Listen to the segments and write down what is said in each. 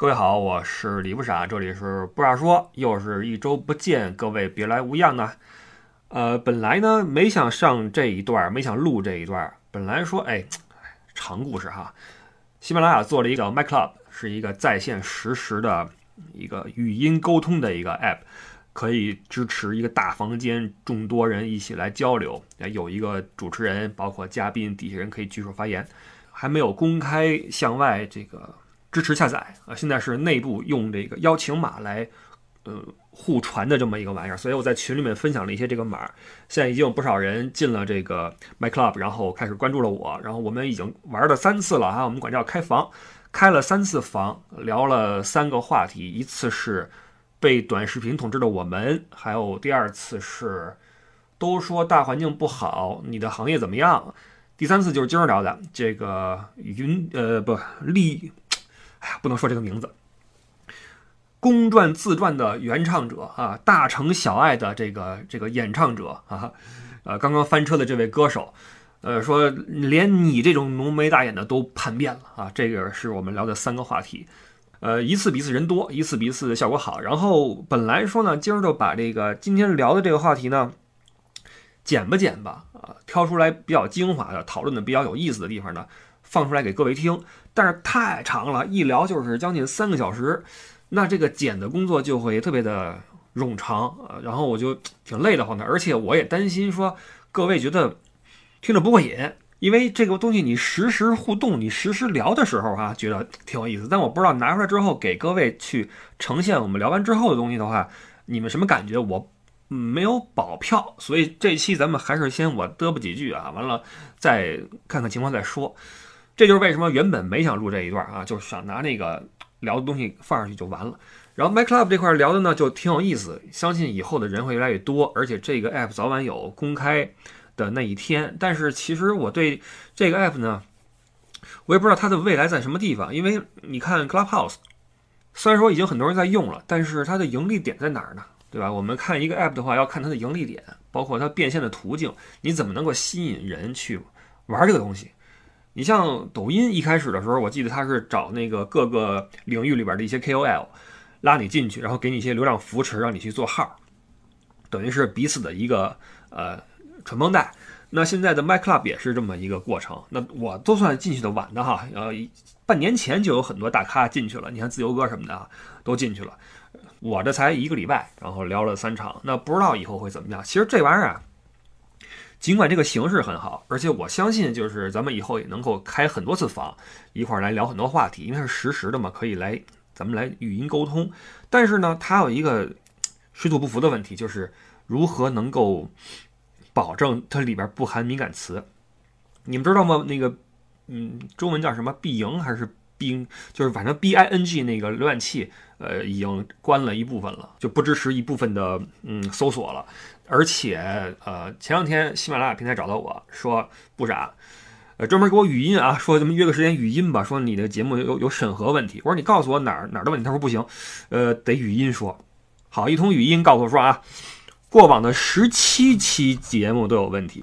各位好，我是李不傻，这里是不傻说，又是一周不见，各位别来无恙啊。呃，本来呢没想上这一段，没想录这一段，本来说哎，长故事哈。喜马拉雅做了一个 MyClub，是一个在线实时的一个语音沟通的一个 App，可以支持一个大房间众多人一起来交流，有一个主持人，包括嘉宾，底下人可以举手发言，还没有公开向外这个。支持下载啊！现在是内部用这个邀请码来，呃，互传的这么一个玩意儿，所以我在群里面分享了一些这个码，现在已经有不少人进了这个 My Club，然后开始关注了我，然后我们已经玩了三次了啊，我们管叫开房，开了三次房，聊了三个话题，一次是被短视频统治的我们，还有第二次是都说大环境不好，你的行业怎么样？第三次就是今儿聊的这个云呃不立。哎呀，不能说这个名字。公传自传的原唱者啊，大城小爱的这个这个演唱者啊，呃，刚刚翻车的这位歌手，呃，说连你这种浓眉大眼的都叛变了啊！这个是我们聊的三个话题，呃，一次比一次人多，一次比一次效果好。然后本来说呢，今儿就把这个今天聊的这个话题呢，剪吧剪吧啊，挑出来比较精华的、讨论的比较有意思的地方呢。放出来给各位听，但是太长了，一聊就是将近三个小时，那这个剪的工作就会特别的冗长啊，然后我就挺累得慌的，而且我也担心说各位觉得听着不过瘾，因为这个东西你实时互动，你实时聊的时候哈，觉得挺有意思，但我不知道拿出来之后给各位去呈现我们聊完之后的东西的话，你们什么感觉？我没有保票，所以这期咱们还是先我嘚啵几句啊，完了再看看情况再说。这就是为什么原本没想录这一段啊，就是想拿那个聊的东西放上去就完了。然后 MyClub 这块聊的呢就挺有意思，相信以后的人会越来越多，而且这个 App 早晚有公开的那一天。但是其实我对这个 App 呢，我也不知道它的未来在什么地方，因为你看 Clubhouse，虽然说已经很多人在用了，但是它的盈利点在哪儿呢？对吧？我们看一个 App 的话，要看它的盈利点，包括它变现的途径，你怎么能够吸引人去玩这个东西？你像抖音一开始的时候，我记得他是找那个各个领域里边的一些 KOL 拉你进去，然后给你一些流量扶持，让你去做号，等于是彼此的一个呃传帮带。那现在的 My Club 也是这么一个过程。那我都算进去的晚的哈，呃，半年前就有很多大咖进去了，你看自由哥什么的都进去了，我这才一个礼拜，然后聊了三场，那不知道以后会怎么样。其实这玩意儿啊。尽管这个形式很好，而且我相信，就是咱们以后也能够开很多次房，一块儿来聊很多话题，因为是实时的嘛，可以来咱们来语音沟通。但是呢，它有一个水土不服的问题，就是如何能够保证它里边不含敏感词？你们知道吗？那个，嗯，中文叫什么？必赢还是必？就是反正 B I N G 那个浏览器，呃，已经关了一部分了，就不支持一部分的嗯搜索了。而且，呃，前两天喜马拉雅平台找到我说不傻，呃，专门给我语音啊，说咱们约个时间语音吧，说你的节目有有审核问题。我说你告诉我哪儿哪儿的问题，他说不行，呃，得语音说。好，一通语音告诉我说啊，过往的十七期节目都有问题，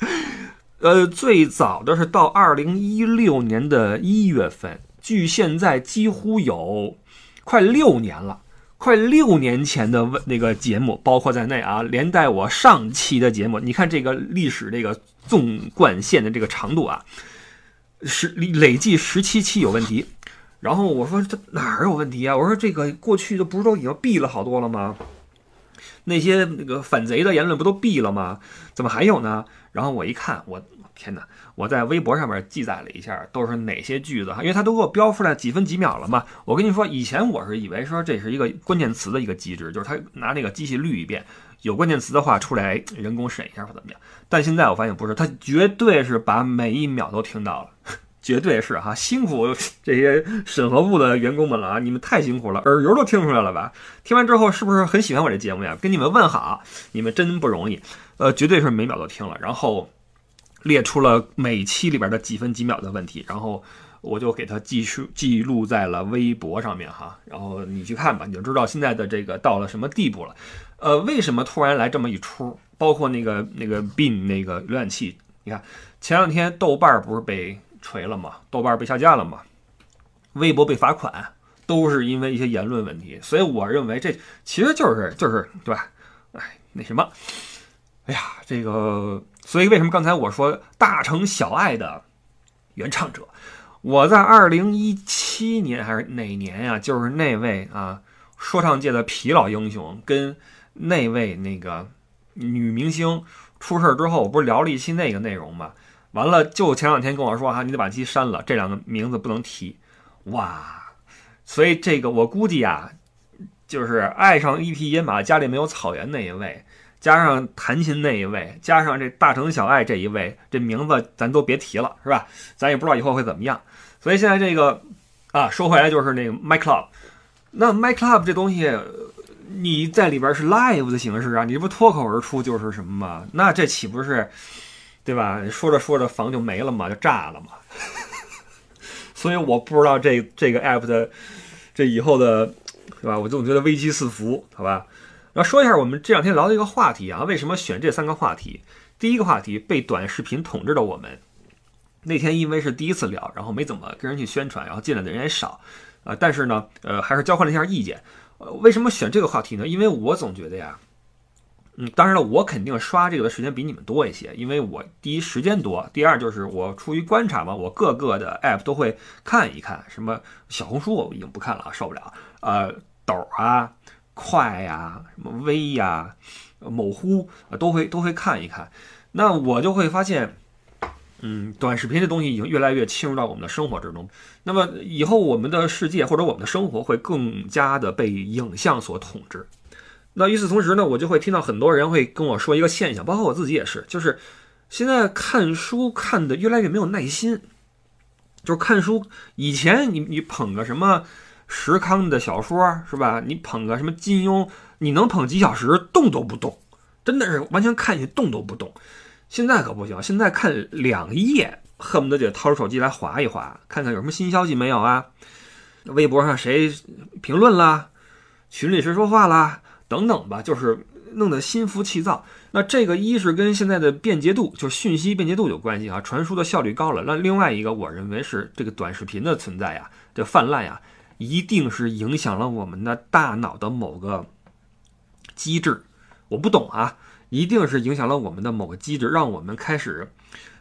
呃，最早的是到二零一六年的一月份，距现在几乎有快六年了。快六年前的问那个节目包括在内啊，连带我上期的节目，你看这个历史这个纵贯线的这个长度啊，十累计十七期有问题。然后我说这哪儿有问题啊？我说这个过去的不是都已经毙了好多了吗？那些那个反贼的言论不都毙了吗？怎么还有呢？然后我一看，我天哪！我在微博上面记载了一下，都是哪些句子哈，因为它都给我标出来几分几秒了嘛。我跟你说，以前我是以为说这是一个关键词的一个机制，就是它拿那个机器滤一遍，有关键词的话出来人工审一下或怎么样。但现在我发现不是，它绝对是把每一秒都听到了，绝对是哈，辛苦这些审核部的员工们了啊，你们太辛苦了，耳油都听出来了吧？听完之后是不是很喜欢我这节目呀？跟你们问好，你们真不容易，呃，绝对是每秒都听了，然后。列出了每期里边的几分几秒的问题，然后我就给它记述记录在了微博上面哈，然后你去看吧，你就知道现在的这个到了什么地步了。呃，为什么突然来这么一出？包括那个那个 bin 那个浏览器，你看前两天豆瓣不是被锤了嘛？豆瓣被下架了嘛？微博被罚款，都是因为一些言论问题。所以我认为这其实就是就是对吧？哎，那什么，哎呀，这个，所以为什么刚才我说大城小爱的原唱者？我在二零一七年还是哪年呀？就是那位啊，说唱界的皮老英雄跟那位那个女明星出事之后，我不是聊了一期那个内容吗？完了，就前两天跟我说哈，你得把期删了，这两个名字不能提。哇，所以这个我估计啊，就是爱上一匹野马，家里没有草原那一位，加上弹琴那一位，加上这大城小爱这一位，这名字咱都别提了，是吧？咱也不知道以后会怎么样。所以现在这个啊，说回来就是那个 My Club，那 My Club 这东西，你在里边是 live 的形式啊，你这不脱口而出就是什么吗？那这岂不是，对吧？说着说着房就没了嘛，就炸了嘛。所以我不知道这这个 app 的这以后的，对吧？我总觉得危机四伏，好吧？然后说一下我们这两天聊的一个话题啊，为什么选这三个话题？第一个话题，被短视频统治的我们。那天因为是第一次聊，然后没怎么跟人去宣传，然后进来的人也少，啊，但是呢，呃，还是交换了一下意见。呃，为什么选这个话题呢？因为我总觉得呀，嗯，当然了，我肯定刷这个的时间比你们多一些，因为我第一时间多，第二就是我出于观察嘛，我各个的 app 都会看一看，什么小红书我已经不看了，受不了，呃，抖啊，快呀，什么微呀，某乎都会都会看一看，那我就会发现。嗯，短视频这东西已经越来越侵入到我们的生活之中。那么以后我们的世界或者我们的生活会更加的被影像所统治。那与此同时呢，我就会听到很多人会跟我说一个现象，包括我自己也是，就是现在看书看的越来越没有耐心。就是看书以前你你捧个什么石康的小说是吧？你捧个什么金庸，你能捧几小时动都不动，真的是完全看下去动都不动。现在可不行，现在看两页，恨不得就掏出手机来划一划，看看有什么新消息没有啊？微博上谁评论啦？群里谁说话啦？等等吧，就是弄得心浮气躁。那这个一是跟现在的便捷度，就讯息便捷度有关系啊，传输的效率高了。那另外一个，我认为是这个短视频的存在呀，这泛滥呀，一定是影响了我们的大脑的某个机制。我不懂啊。一定是影响了我们的某个机制，让我们开始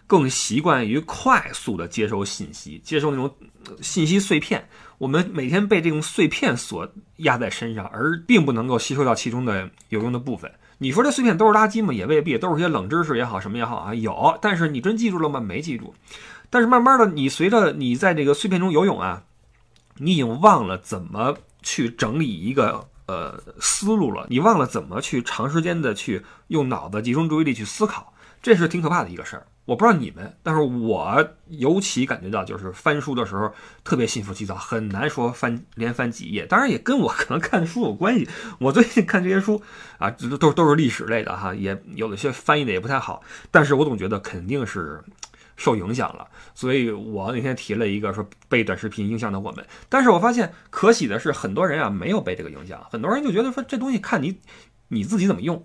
更习惯于快速的接收信息，接收那种信息碎片。我们每天被这种碎片所压在身上，而并不能够吸收到其中的有用的部分。你说这碎片都是垃圾吗？也未必，都是些冷知识也好，什么也好啊，有。但是你真记住了吗？没记住。但是慢慢的，你随着你在这个碎片中游泳啊，你已经忘了怎么去整理一个。呃，思路了，你忘了怎么去长时间的去用脑子集中注意力去思考，这是挺可怕的一个事儿。我不知道你们，但是我尤其感觉到，就是翻书的时候特别心浮气躁，很难说翻连翻几页。当然也跟我可能看书有关系。我最近看这些书啊，都都都是历史类的哈，也有的些翻译的也不太好，但是我总觉得肯定是。受影响了，所以我那天提了一个说被短视频影响的我们，但是我发现可喜的是很多人啊没有被这个影响，很多人就觉得说这东西看你你自己怎么用，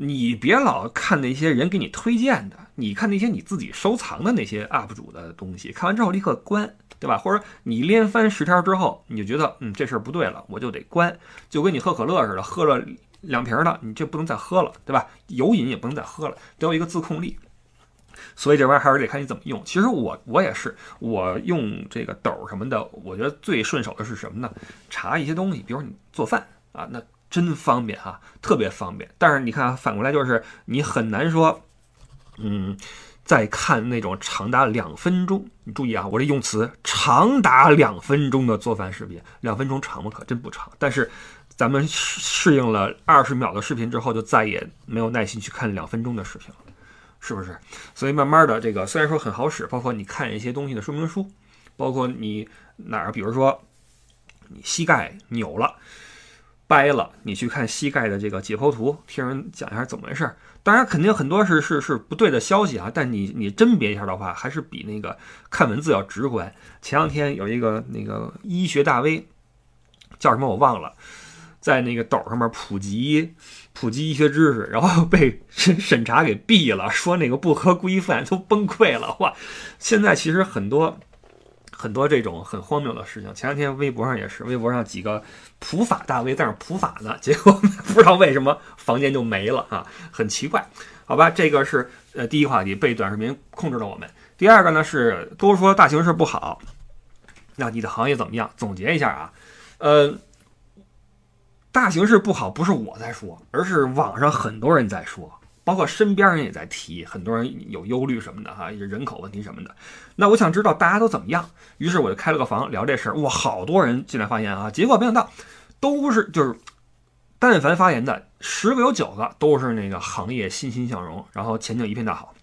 你别老看那些人给你推荐的，你看那些你自己收藏的那些 UP 主的东西，看完之后立刻关，对吧？或者你连翻十条之后，你就觉得嗯这事儿不对了，我就得关，就跟你喝可乐似的，喝了两瓶了，你这不能再喝了，对吧？有瘾也不能再喝了，得有一个自控力。所以这玩意儿还是得看你怎么用。其实我我也是，我用这个抖什么的，我觉得最顺手的是什么呢？查一些东西，比如你做饭啊，那真方便哈，特别方便。但是你看啊反过来就是你很难说，嗯，再看那种长达两分钟，你注意啊，我这用词长达两分钟的做饭视频，两分钟长吗？可真不长。但是咱们适应了二十秒的视频之后，就再也没有耐心去看两分钟的视频了。是不是？所以慢慢的，这个虽然说很好使，包括你看一些东西的说明书，包括你哪儿，比如说你膝盖扭了、掰了，你去看膝盖的这个解剖图，听人讲一下怎么回事儿。当然，肯定很多是是是不对的消息啊，但你你甄别一下的话，还是比那个看文字要直观。前两天有一个那个医学大 V，叫什么我忘了。在那个抖上面普及普及医学知识，然后被审审查给毙了，说那个不合规范，都崩溃了。哇！现在其实很多很多这种很荒谬的事情。前两天微博上也是，微博上几个普法大 V 在那普法呢，结果不知道为什么房间就没了啊，很奇怪。好吧，这个是呃第一话题，被短视频控制了我们。第二个呢是都说大形势不好，那你的行业怎么样？总结一下啊，呃，大形势不好不是我在说，而是网上很多人在说。包括身边人也在提，很多人有忧虑什么的哈，人口问题什么的。那我想知道大家都怎么样，于是我就开了个房聊这事儿。哇，好多人进来发言啊，结果没想到都是就是，但凡发言的十个有九个都是那个行业欣欣向荣，然后前景一片大好，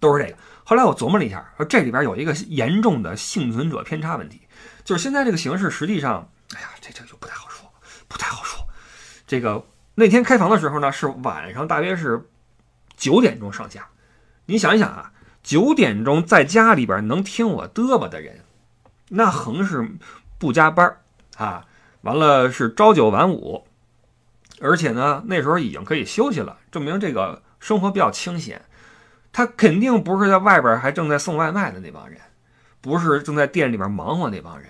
都是这个。后来我琢磨了一下，说这里边有一个严重的幸存者偏差问题，就是现在这个形势实际上，哎呀，这这就不太好说，不太好说。这个那天开房的时候呢，是晚上，大约是。九点钟上下，你想一想啊，九点钟在家里边能听我嘚啵的人，那横是不加班啊，完了是朝九晚五，而且呢那时候已经可以休息了，证明这个生活比较清闲。他肯定不是在外边还正在送外卖的那帮人，不是正在店里边忙活那帮人，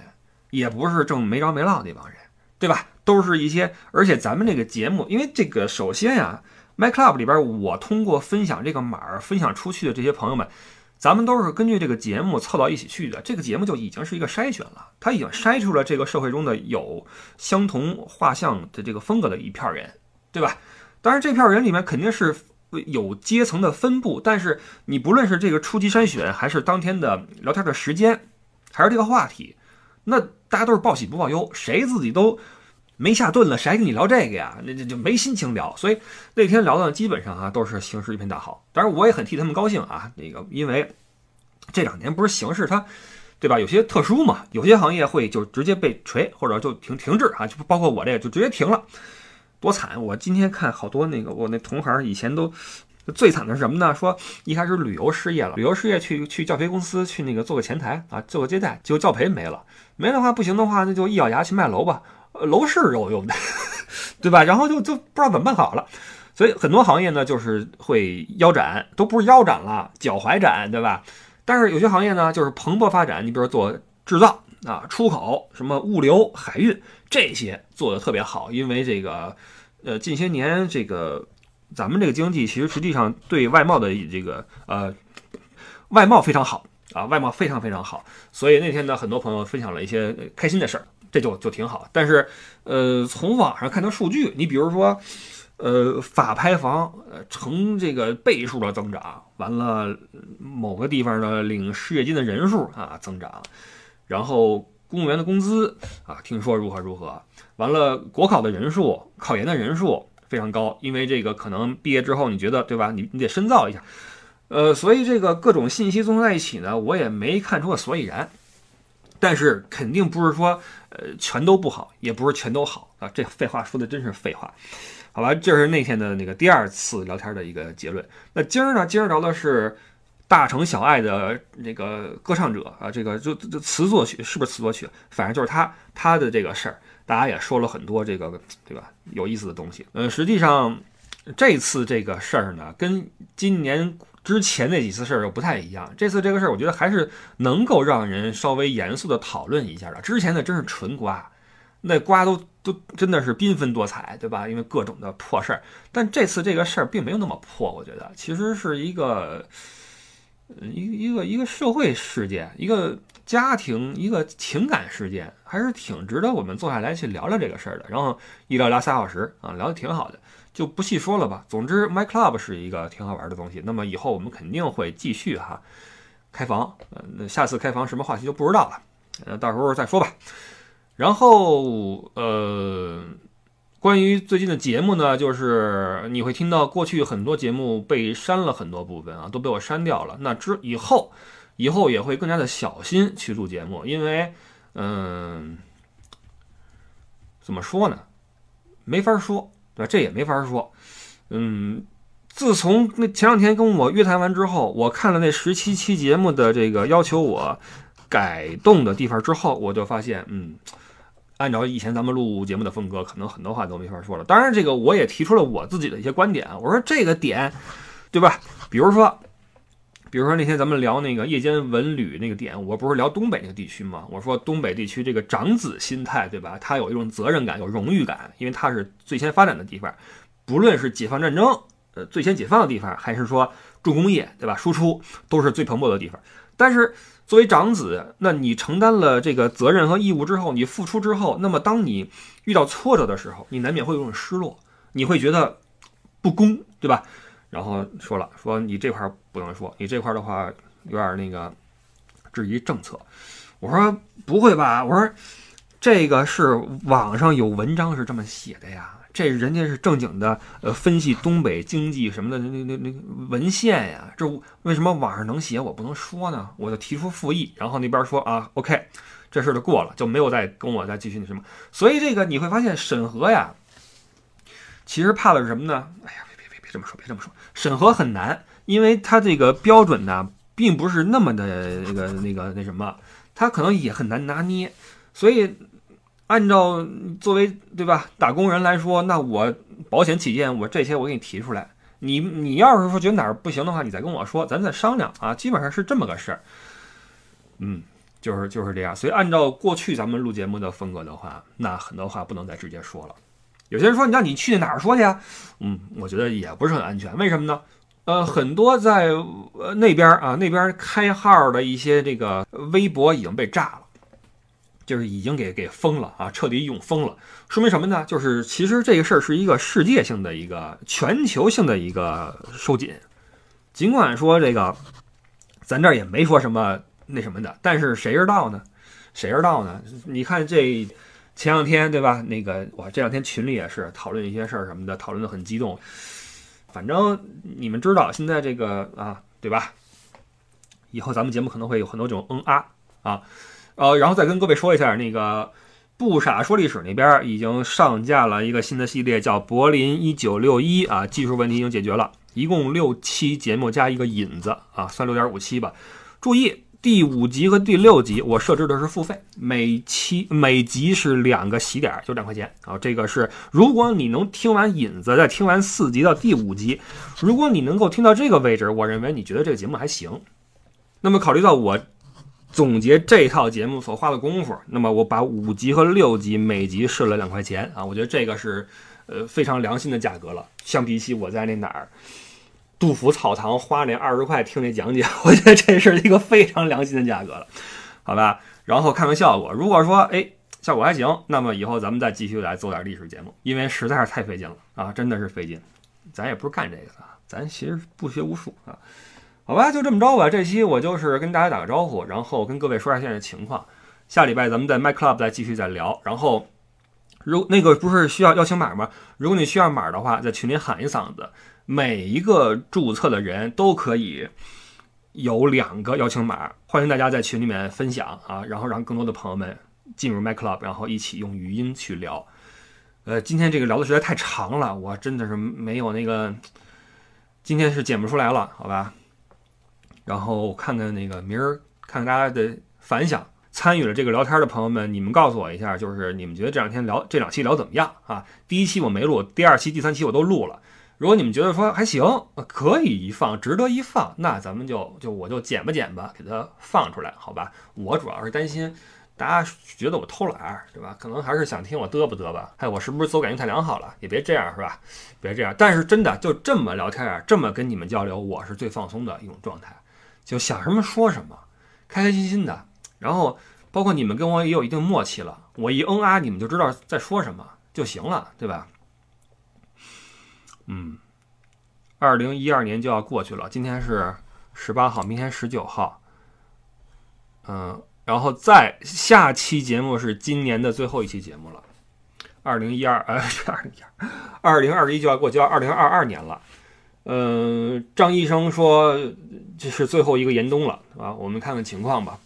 也不是正没着没落那帮人，对吧？都是一些，而且咱们这个节目，因为这个首先呀。My Club 里边，我通过分享这个码儿分享出去的这些朋友们，咱们都是根据这个节目凑到一起去的。这个节目就已经是一个筛选了，他已经筛出了这个社会中的有相同画像的这个风格的一片人，对吧？当然，这片人里面肯定是有阶层的分布，但是你不论是这个初级筛选，还是当天的聊天的时间，还是这个话题，那大家都是报喜不报忧，谁自己都。没下顿了，谁还跟你聊这个呀？那这就没心情聊。所以那天聊的基本上啊都是形势一片大好。当然我也很替他们高兴啊。那个因为这两年不是形势它，对吧？有些特殊嘛，有些行业会就直接被锤或者就停停滞啊，就包括我这个就直接停了，多惨！我今天看好多那个我那同行以前都最惨的是什么呢？说一开始旅游失业了，旅游失业去去教培公司去那个做个前台啊，做个接待，结果教培没了，没的话不行的话，那就一咬牙去卖楼吧。楼市有用的，对吧？然后就就不知道怎么办好了，所以很多行业呢就是会腰斩，都不是腰斩了，脚踝斩，对吧？但是有些行业呢就是蓬勃发展，你比如做制造啊、出口、什么物流、海运这些做的特别好，因为这个呃近些年这个咱们这个经济其实实际上对外贸的这个呃外贸非常好啊，外贸非常非常好，所以那天呢很多朋友分享了一些开心的事儿。这就就挺好，但是，呃，从网上看到数据，你比如说，呃，法拍房呃成这个倍数的增长，完了某个地方的领失业金的人数啊增长，然后公务员的工资啊听说如何如何，完了国考的人数、考研的人数非常高，因为这个可能毕业之后你觉得对吧？你你得深造一下，呃，所以这个各种信息综合在一起呢，我也没看出个所以然。但是肯定不是说，呃，全都不好，也不是全都好啊。这废话说的真是废话，好吧？这是那天的那个第二次聊天的一个结论。那今儿呢？今儿聊的是大城小爱的那个歌唱者啊，这个就就词作曲是不是词作曲？反正就是他他的这个事儿，大家也说了很多这个对吧？有意思的东西。呃，实际上这次这个事儿呢，跟今年。之前那几次事儿又不太一样，这次这个事儿，我觉得还是能够让人稍微严肃的讨论一下的。之前的真是纯瓜，那瓜都都真的是缤纷多彩，对吧？因为各种的破事儿。但这次这个事儿并没有那么破，我觉得其实是一个，一一个一个社会事件，一个家庭，一个情感事件，还是挺值得我们坐下来去聊聊这个事儿的。然后一聊聊仨小时啊，聊得挺好的。就不细说了吧。总之，My Club 是一个挺好玩的东西。那么以后我们肯定会继续哈开房。呃，那下次开房什么话题就不知道了，呃，到时候再说吧。然后呃，关于最近的节目呢，就是你会听到过去很多节目被删了很多部分啊，都被我删掉了。那之以后以后也会更加的小心去录节目，因为嗯，怎么说呢？没法说。对吧？这也没法说。嗯，自从那前两天跟我约谈完之后，我看了那十七期节目的这个要求我改动的地方之后，我就发现，嗯，按照以前咱们录节目的风格，可能很多话都没法说了。当然，这个我也提出了我自己的一些观点。我说这个点，对吧？比如说比如说那天咱们聊那个夜间文旅那个点，我不是聊东北那个地区吗？我说东北地区这个长子心态，对吧？他有一种责任感，有荣誉感，因为他是最先发展的地方，不论是解放战争，呃，最先解放的地方，还是说重工业，对吧？输出都是最蓬勃的地方。但是作为长子，那你承担了这个责任和义务之后，你付出之后，那么当你遇到挫折的时候，你难免会有种失落，你会觉得不公，对吧？然后说了，说你这块不能说，你这块的话有点那个质疑政策。我说不会吧，我说这个是网上有文章是这么写的呀，这人家是正经的呃分析东北经济什么的那那那那文献呀，这为什么网上能写我不能说呢？我就提出复议，然后那边说啊，OK，这事就过了，就没有再跟我再继续那什么。所以这个你会发现审核呀，其实怕的是什么呢？哎呀。这么说，别这么说，审核很难，因为它这个标准呢，并不是那么的那个那个那什么，它可能也很难拿捏。所以，按照作为对吧打工人来说，那我保险起见，我这些我给你提出来。你你要是说觉得哪儿不行的话，你再跟我说，咱再商量啊。基本上是这么个事儿。嗯，就是就是这样。所以，按照过去咱们录节目的风格的话，那很多话不能再直接说了。有些人说，你让你去哪儿说去呀？嗯，我觉得也不是很安全。为什么呢？呃，很多在呃那边啊，那边开号的一些这个微博已经被炸了，就是已经给给封了啊，彻底永封了。说明什么呢？就是其实这个事儿是一个世界性的一个全球性的一个收紧。尽管说这个咱这儿也没说什么那什么的，但是谁知道呢？谁知道呢？你看这。前两天对吧？那个我这两天群里也是讨论一些事儿什么的，讨论的很激动。反正你们知道，现在这个啊，对吧？以后咱们节目可能会有很多种嗯啊啊，呃，然后再跟各位说一下，那个不傻说历史那边已经上架了一个新的系列，叫柏林一九六一啊，技术问题已经解决了，一共六期节目加一个引子啊，算六点五期吧。注意。第五集和第六集，我设置的是付费，每期每集是两个喜点，就两块钱啊。这个是如果你能听完引子，再听完四集到第五集，如果你能够听到这个位置，我认为你觉得这个节目还行。那么考虑到我总结这套节目所花的功夫，那么我把五集和六集每集设了两块钱啊，我觉得这个是呃非常良心的价格了，相比起我在那哪儿。杜甫草堂花那二十块听那讲解，我觉得这是一个非常良心的价格了，好吧？然后看看效果，如果说哎效果还行，那么以后咱们再继续来做点历史节目，因为实在是太费劲了啊，真的是费劲。咱也不是干这个的，咱其实不学无术啊，好吧？就这么着吧。这期我就是跟大家打个招呼，然后跟各位说一下现在的情况。下礼拜咱们在麦 club 再继续再聊。然后如那个不是需要邀请码吗？如果你需要码的话，在群里喊一嗓子。每一个注册的人都可以有两个邀请码，欢迎大家在群里面分享啊，然后让更多的朋友们进入 My Club，然后一起用语音去聊。呃，今天这个聊的实在太长了，我真的是没有那个，今天是剪不出来了，好吧？然后看看那个明儿，看看大家的反响，参与了这个聊天的朋友们，你们告诉我一下，就是你们觉得这两天聊这两期聊怎么样啊？第一期我没录，第二期、第三期我都录了。如果你们觉得说还行，可以一放，值得一放，那咱们就就我就剪吧剪吧，给它放出来，好吧？我主要是担心大家觉得我偷懒，对吧？可能还是想听我嘚吧嘚吧，哎，我是不是自我感觉太良好了？也别这样，是吧？别这样。但是真的就这么聊天啊，这么跟你们交流，我是最放松的一种状态，就想什么说什么，开开心心的。然后包括你们跟我也有一定默契了，我一嗯啊，你们就知道在说什么就行了，对吧？嗯，二零一二年就要过去了，今天是十八号，明天十九号。嗯，然后再下期节目是今年的最后一期节目了，二零一二，呃，二零一二，二零二一就要过，就要二零二二年了。嗯，张医生说这是最后一个严冬了，啊，我们看看情况吧。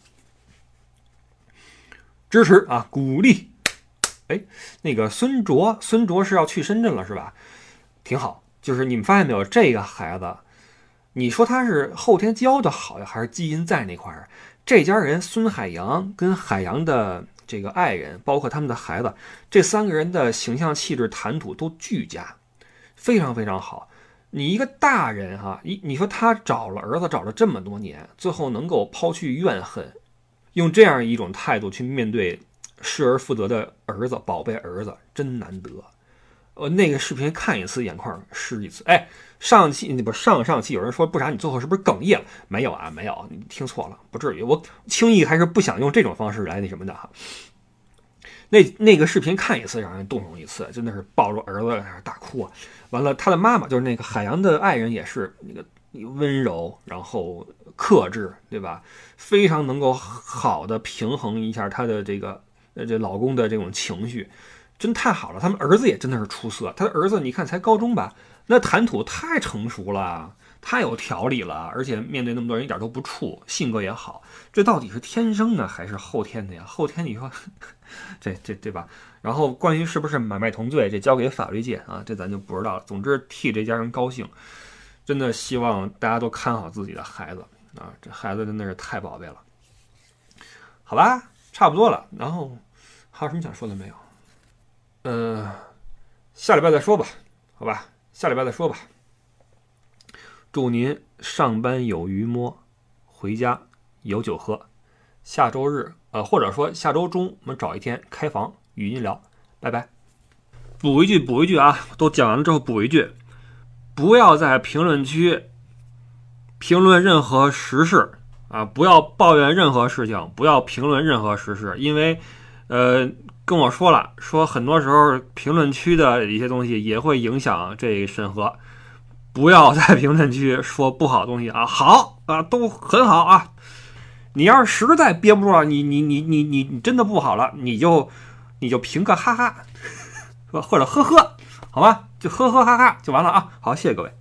支持啊，鼓励。哎，那个孙卓，孙卓是要去深圳了，是吧？挺好，就是你们发现没有，这个孩子，你说他是后天教的好呀，还是基因在那块儿？这家人孙海洋跟海洋的这个爱人，包括他们的孩子，这三个人的形象、气质、谈吐都俱佳，非常非常好。你一个大人哈，你你说他找了儿子找了这么多年，最后能够抛去怨恨，用这样一种态度去面对失而复得的儿子，宝贝儿子，真难得。呃，那个视频看一次眼眶湿一次。哎，上期你不上上期有人说不啥，你最后是不是哽咽了？没有啊，没有，你听错了，不至于。我轻易还是不想用这种方式来那什么的哈。那那个视频看一次让人动容一次，真的是抱着儿子在那大哭啊！完了，他的妈妈就是那个海洋的爱人，也是那个温柔，然后克制，对吧？非常能够好的平衡一下他的这个呃这老公的这种情绪，真太好了。他们儿子也真的是出色，他的儿子你看才高中吧，那谈吐太成熟了。太有条理了，而且面对那么多人一点都不怵，性格也好。这到底是天生 的还是后天的呀？后天你说，这这对吧？然后关于是不是买卖同罪，这交给法律界啊，这咱就不知道了。总之替这家人高兴，真的希望大家都看好自己的孩子啊，这孩子真的是太宝贝了。好吧，差不多了。然后还有什么想说的没有？嗯，下礼拜再说吧。好吧，下礼拜再说吧。祝您上班有鱼摸，回家有酒喝。下周日，呃，或者说下周中，我们找一天开房语音聊。拜拜。补一句，补一句啊，都讲完了之后补一句，不要在评论区评论任何时事啊，不要抱怨任何事情，不要评论任何时事，因为，呃，跟我说了，说很多时候评论区的一些东西也会影响这审核。不要在评论区说不好东西啊，好啊，都很好啊。你要是实在憋不住了，你你你你你你真的不好了，你就你就评个哈哈，或者呵呵，好吧，就呵呵哈哈就完了啊。好，谢谢各位。